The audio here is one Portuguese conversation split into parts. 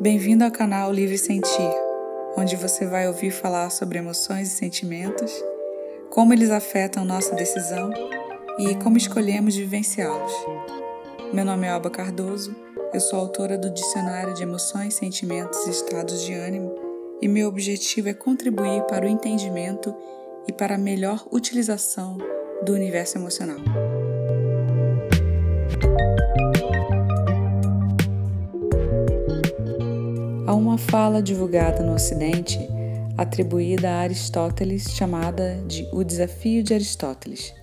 Bem-vindo ao canal Livre Sentir, onde você vai ouvir falar sobre emoções e sentimentos, como eles afetam nossa decisão e como escolhemos vivenciá-los. Meu nome é Alba Cardoso, eu sou autora do Dicionário de Emoções, Sentimentos e Estados de Ânimo e meu objetivo é contribuir para o entendimento e para a melhor utilização do universo emocional. Fala divulgada no Ocidente atribuída a Aristóteles chamada de O Desafio de Aristóteles.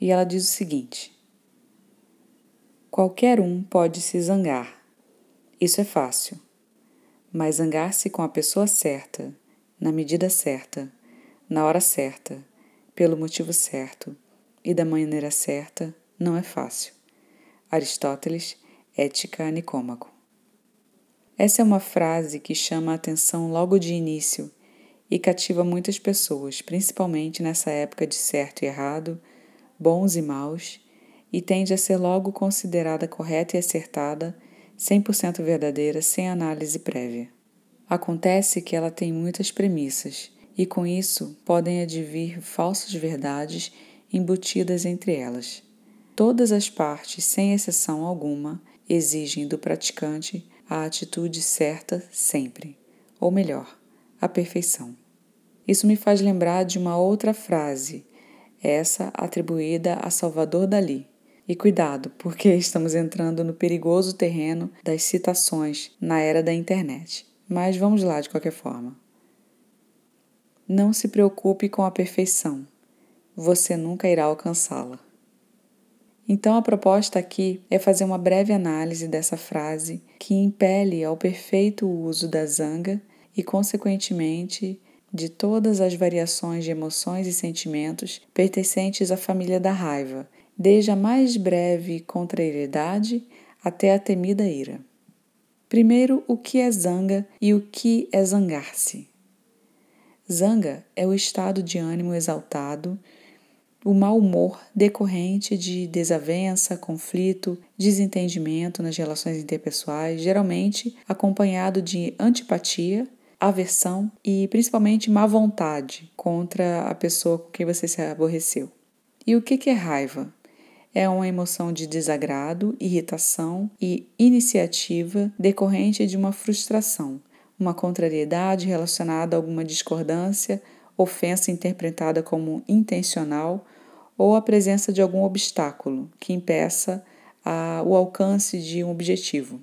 E ela diz o seguinte: Qualquer um pode se zangar. Isso é fácil. Mas zangar-se com a pessoa certa, na medida certa, na hora certa, pelo motivo certo e da maneira certa não é fácil. Aristóteles, Ética Nicômaco. Essa é uma frase que chama a atenção logo de início e cativa muitas pessoas, principalmente nessa época de certo e errado, bons e maus, e tende a ser logo considerada correta e acertada, 100% verdadeira, sem análise prévia. Acontece que ela tem muitas premissas, e com isso podem advir falsas verdades embutidas entre elas. Todas as partes, sem exceção alguma, exigem do praticante a atitude certa sempre, ou melhor, a perfeição. Isso me faz lembrar de uma outra frase, essa atribuída a Salvador Dali. E cuidado, porque estamos entrando no perigoso terreno das citações na era da internet. Mas vamos lá de qualquer forma. Não se preocupe com a perfeição, você nunca irá alcançá-la. Então, a proposta aqui é fazer uma breve análise dessa frase que impele ao perfeito uso da zanga e, consequentemente, de todas as variações de emoções e sentimentos pertencentes à família da raiva, desde a mais breve contrariedade até a temida ira. Primeiro, o que é zanga e o que é zangar-se. Zanga é o estado de ânimo exaltado o mau humor decorrente de desavença, conflito, desentendimento nas relações interpessoais, geralmente acompanhado de antipatia, aversão e principalmente má vontade contra a pessoa com quem você se aborreceu. E o que é raiva? É uma emoção de desagrado, irritação e iniciativa decorrente de uma frustração, uma contrariedade relacionada a alguma discordância, ofensa interpretada como intencional ou a presença de algum obstáculo que impeça a, o alcance de um objetivo.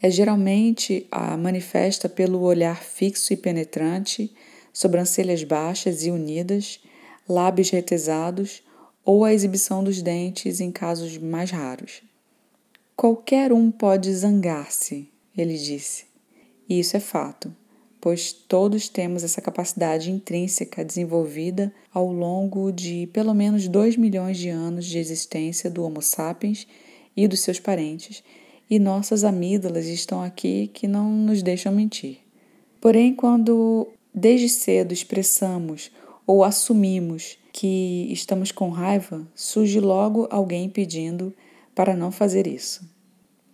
É geralmente a manifesta pelo olhar fixo e penetrante, sobrancelhas baixas e unidas, lábios retesados ou a exibição dos dentes em casos mais raros. Qualquer um pode zangar-se, ele disse, e isso é fato pois todos temos essa capacidade intrínseca desenvolvida ao longo de pelo menos 2 milhões de anos de existência do Homo sapiens e dos seus parentes, e nossas amígdalas estão aqui que não nos deixam mentir. Porém, quando desde cedo expressamos ou assumimos que estamos com raiva, surge logo alguém pedindo para não fazer isso.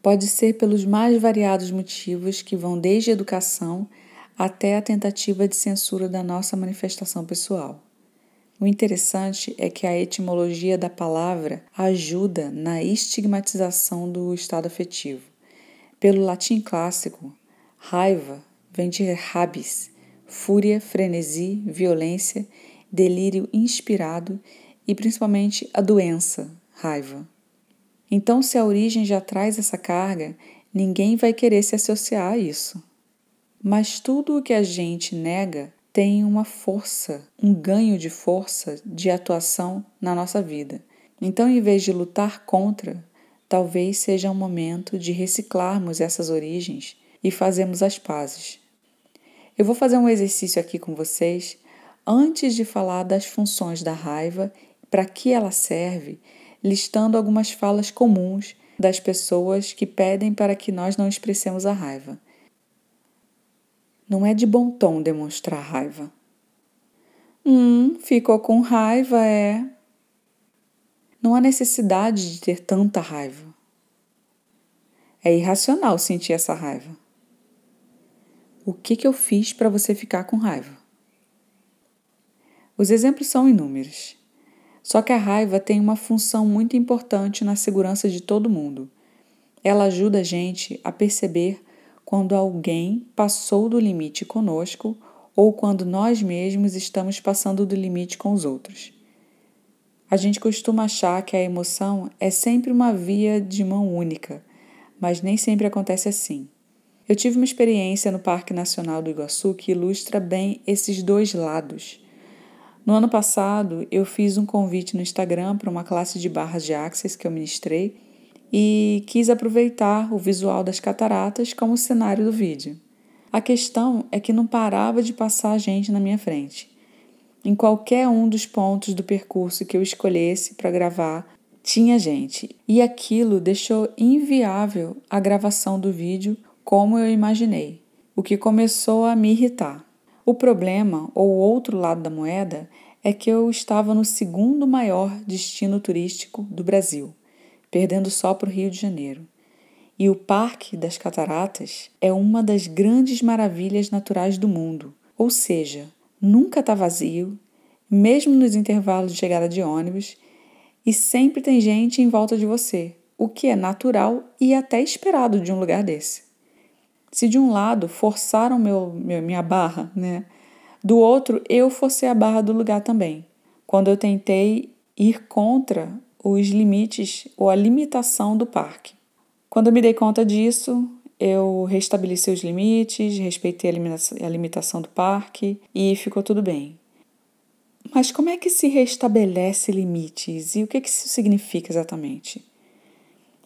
Pode ser pelos mais variados motivos que vão desde educação até a tentativa de censura da nossa manifestação pessoal. O interessante é que a etimologia da palavra ajuda na estigmatização do estado afetivo. Pelo latim clássico, raiva vem de rabis, fúria, frenesi, violência, delírio inspirado e principalmente a doença, raiva. Então, se a origem já traz essa carga, ninguém vai querer se associar a isso. Mas tudo o que a gente nega tem uma força, um ganho de força de atuação na nossa vida. Então, em vez de lutar contra, talvez seja um momento de reciclarmos essas origens e fazermos as pazes. Eu vou fazer um exercício aqui com vocês antes de falar das funções da raiva, para que ela serve, listando algumas falas comuns das pessoas que pedem para que nós não expressemos a raiva. Não é de bom tom demonstrar raiva. Hum, ficou com raiva, é. Não há necessidade de ter tanta raiva. É irracional sentir essa raiva. O que, que eu fiz para você ficar com raiva? Os exemplos são inúmeros. Só que a raiva tem uma função muito importante na segurança de todo mundo. Ela ajuda a gente a perceber quando alguém passou do limite conosco ou quando nós mesmos estamos passando do limite com os outros. A gente costuma achar que a emoção é sempre uma via de mão única, mas nem sempre acontece assim. Eu tive uma experiência no Parque Nacional do Iguaçu que ilustra bem esses dois lados. No ano passado, eu fiz um convite no Instagram para uma classe de barras de Axis que eu ministrei e quis aproveitar o visual das cataratas como cenário do vídeo. A questão é que não parava de passar gente na minha frente. Em qualquer um dos pontos do percurso que eu escolhesse para gravar, tinha gente, e aquilo deixou inviável a gravação do vídeo como eu imaginei, o que começou a me irritar. O problema, ou outro lado da moeda, é que eu estava no segundo maior destino turístico do Brasil, perdendo só para o Rio de Janeiro. E o Parque das Cataratas é uma das grandes maravilhas naturais do mundo, ou seja, nunca está vazio, mesmo nos intervalos de chegada de ônibus, e sempre tem gente em volta de você, o que é natural e até esperado de um lugar desse. Se de um lado forçaram meu, minha barra, né? Do outro, eu forcei a barra do lugar também. Quando eu tentei ir contra os limites ou a limitação do parque. Quando eu me dei conta disso, eu restabeleci os limites, respeitei a limitação do parque e ficou tudo bem. Mas como é que se restabelece limites e o que, isso significa exatamente?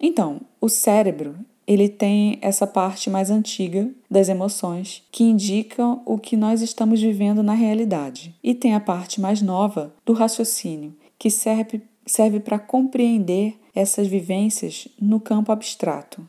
Então, o cérebro ele tem essa parte mais antiga das emoções que indicam o que nós estamos vivendo na realidade, e tem a parte mais nova do raciocínio que serve serve para compreender essas vivências no campo abstrato.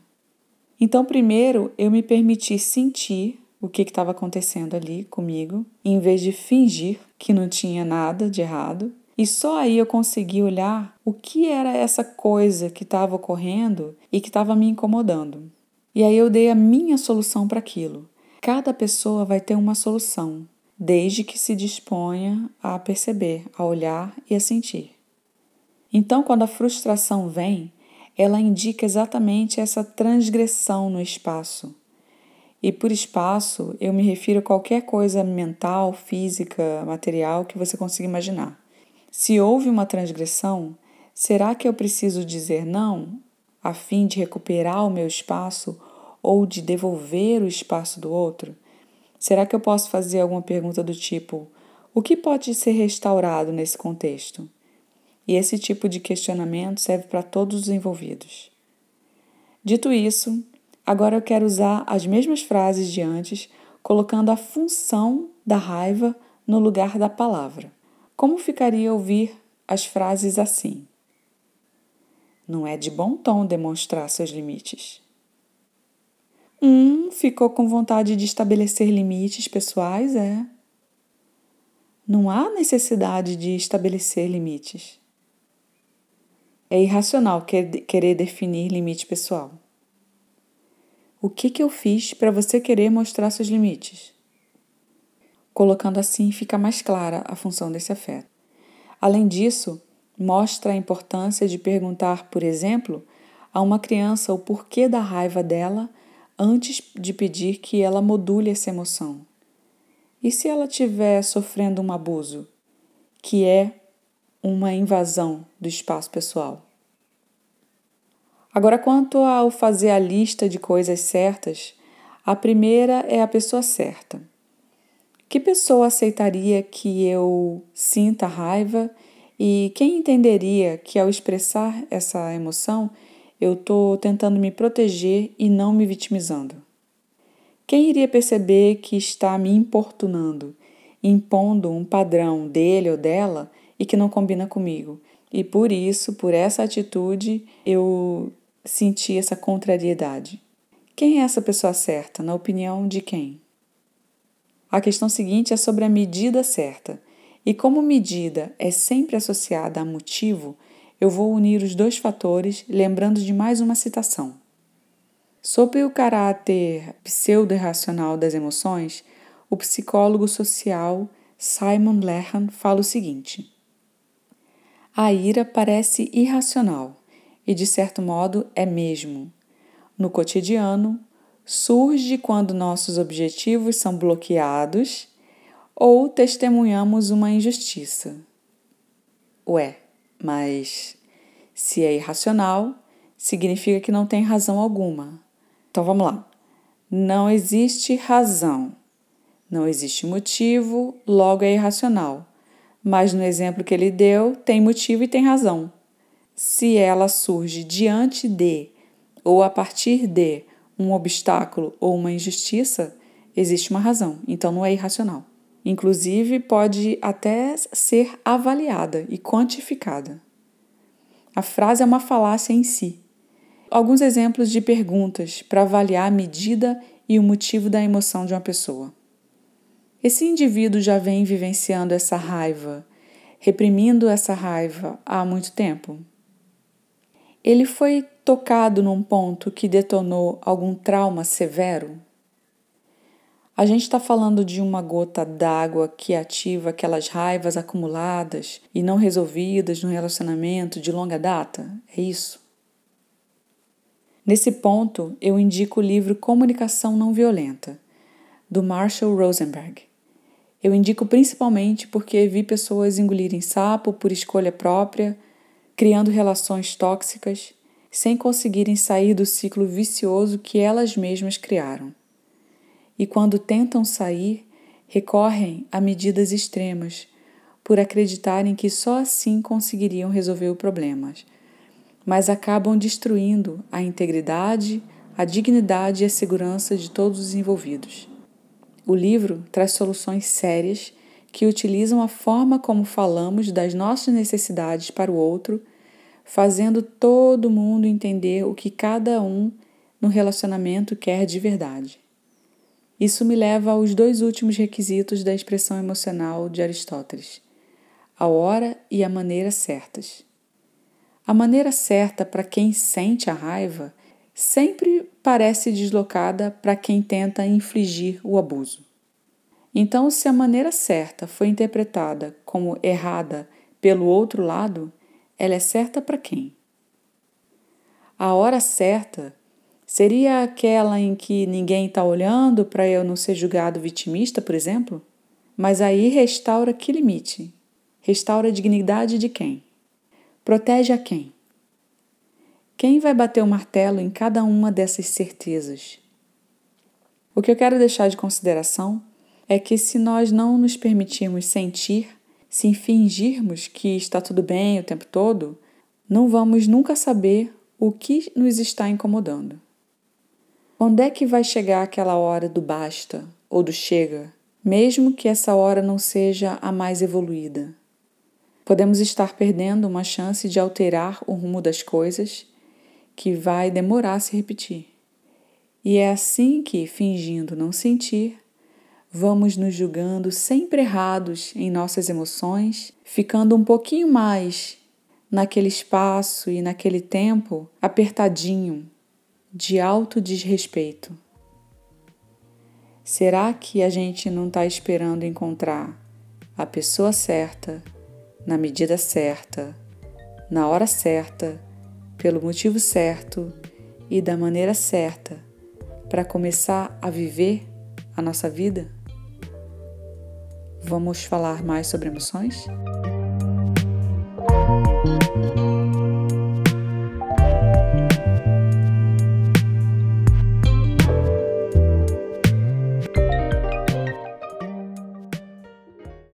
Então, primeiro eu me permiti sentir o que estava acontecendo ali comigo, em vez de fingir que não tinha nada de errado. E só aí eu consegui olhar o que era essa coisa que estava ocorrendo e que estava me incomodando. E aí eu dei a minha solução para aquilo. Cada pessoa vai ter uma solução, desde que se disponha a perceber, a olhar e a sentir. Então, quando a frustração vem, ela indica exatamente essa transgressão no espaço. E por espaço, eu me refiro a qualquer coisa mental, física, material que você consiga imaginar. Se houve uma transgressão, será que eu preciso dizer não a fim de recuperar o meu espaço ou de devolver o espaço do outro? Será que eu posso fazer alguma pergunta do tipo: o que pode ser restaurado nesse contexto? E esse tipo de questionamento serve para todos os envolvidos. Dito isso, agora eu quero usar as mesmas frases de antes, colocando a função da raiva no lugar da palavra. Como ficaria ouvir as frases assim? Não é de bom tom demonstrar seus limites. Um ficou com vontade de estabelecer limites pessoais, é. Não há necessidade de estabelecer limites. É irracional querer definir limite pessoal. O que, que eu fiz para você querer mostrar seus limites? Colocando assim, fica mais clara a função desse afeto. Além disso, mostra a importância de perguntar, por exemplo, a uma criança o porquê da raiva dela antes de pedir que ela module essa emoção. E se ela estiver sofrendo um abuso, que é uma invasão do espaço pessoal. Agora, quanto ao fazer a lista de coisas certas, a primeira é a pessoa certa. Que pessoa aceitaria que eu sinta raiva e quem entenderia que ao expressar essa emoção eu estou tentando me proteger e não me vitimizando? Quem iria perceber que está me importunando, impondo um padrão dele ou dela e que não combina comigo. E por isso, por essa atitude, eu senti essa contrariedade. Quem é essa pessoa certa, na opinião de quem? A questão seguinte é sobre a medida certa. E como medida é sempre associada a motivo, eu vou unir os dois fatores lembrando de mais uma citação. Sobre o caráter pseudo-irracional das emoções, o psicólogo social Simon Lehan fala o seguinte: A ira parece irracional e, de certo modo, é mesmo. No cotidiano, surge quando nossos objetivos são bloqueados ou testemunhamos uma injustiça. Ué, mas se é irracional, significa que não tem razão alguma. Então vamos lá. Não existe razão. Não existe motivo, logo é irracional. Mas no exemplo que ele deu, tem motivo e tem razão. Se ela surge diante de ou a partir de um obstáculo ou uma injustiça, existe uma razão, então não é irracional. Inclusive, pode até ser avaliada e quantificada. A frase é uma falácia em si. Alguns exemplos de perguntas para avaliar a medida e o motivo da emoção de uma pessoa. Esse indivíduo já vem vivenciando essa raiva, reprimindo essa raiva há muito tempo? Ele foi tocado num ponto que detonou algum trauma severo? A gente está falando de uma gota d'água que ativa aquelas raivas acumuladas e não resolvidas no relacionamento de longa data? É isso? Nesse ponto, eu indico o livro Comunicação Não Violenta, do Marshall Rosenberg. Eu indico principalmente porque vi pessoas engolirem sapo por escolha própria, criando relações tóxicas, sem conseguirem sair do ciclo vicioso que elas mesmas criaram e, quando tentam sair, recorrem a medidas extremas, por acreditarem que só assim conseguiriam resolver o problema, mas acabam destruindo a integridade, a dignidade e a segurança de todos os envolvidos. O livro traz soluções sérias que utilizam a forma como falamos das nossas necessidades para o outro, fazendo todo mundo entender o que cada um no relacionamento quer de verdade. Isso me leva aos dois últimos requisitos da expressão emocional de Aristóteles: a hora e a maneira certas. A maneira certa para quem sente a raiva sempre parece deslocada para quem tenta infligir o abuso. Então, se a maneira certa foi interpretada como errada pelo outro lado, ela é certa para quem? A hora certa Seria aquela em que ninguém está olhando para eu não ser julgado vitimista, por exemplo? Mas aí restaura que limite? Restaura a dignidade de quem? Protege a quem? Quem vai bater o martelo em cada uma dessas certezas? O que eu quero deixar de consideração é que se nós não nos permitirmos sentir, se fingirmos que está tudo bem o tempo todo, não vamos nunca saber o que nos está incomodando. Onde é que vai chegar aquela hora do basta ou do chega, mesmo que essa hora não seja a mais evoluída? Podemos estar perdendo uma chance de alterar o rumo das coisas que vai demorar a se repetir. E é assim que, fingindo não sentir, vamos nos julgando sempre errados em nossas emoções, ficando um pouquinho mais naquele espaço e naquele tempo apertadinho de alto desrespeito. Será que a gente não está esperando encontrar a pessoa certa, na medida certa, na hora certa, pelo motivo certo e da maneira certa para começar a viver a nossa vida? Vamos falar mais sobre emoções?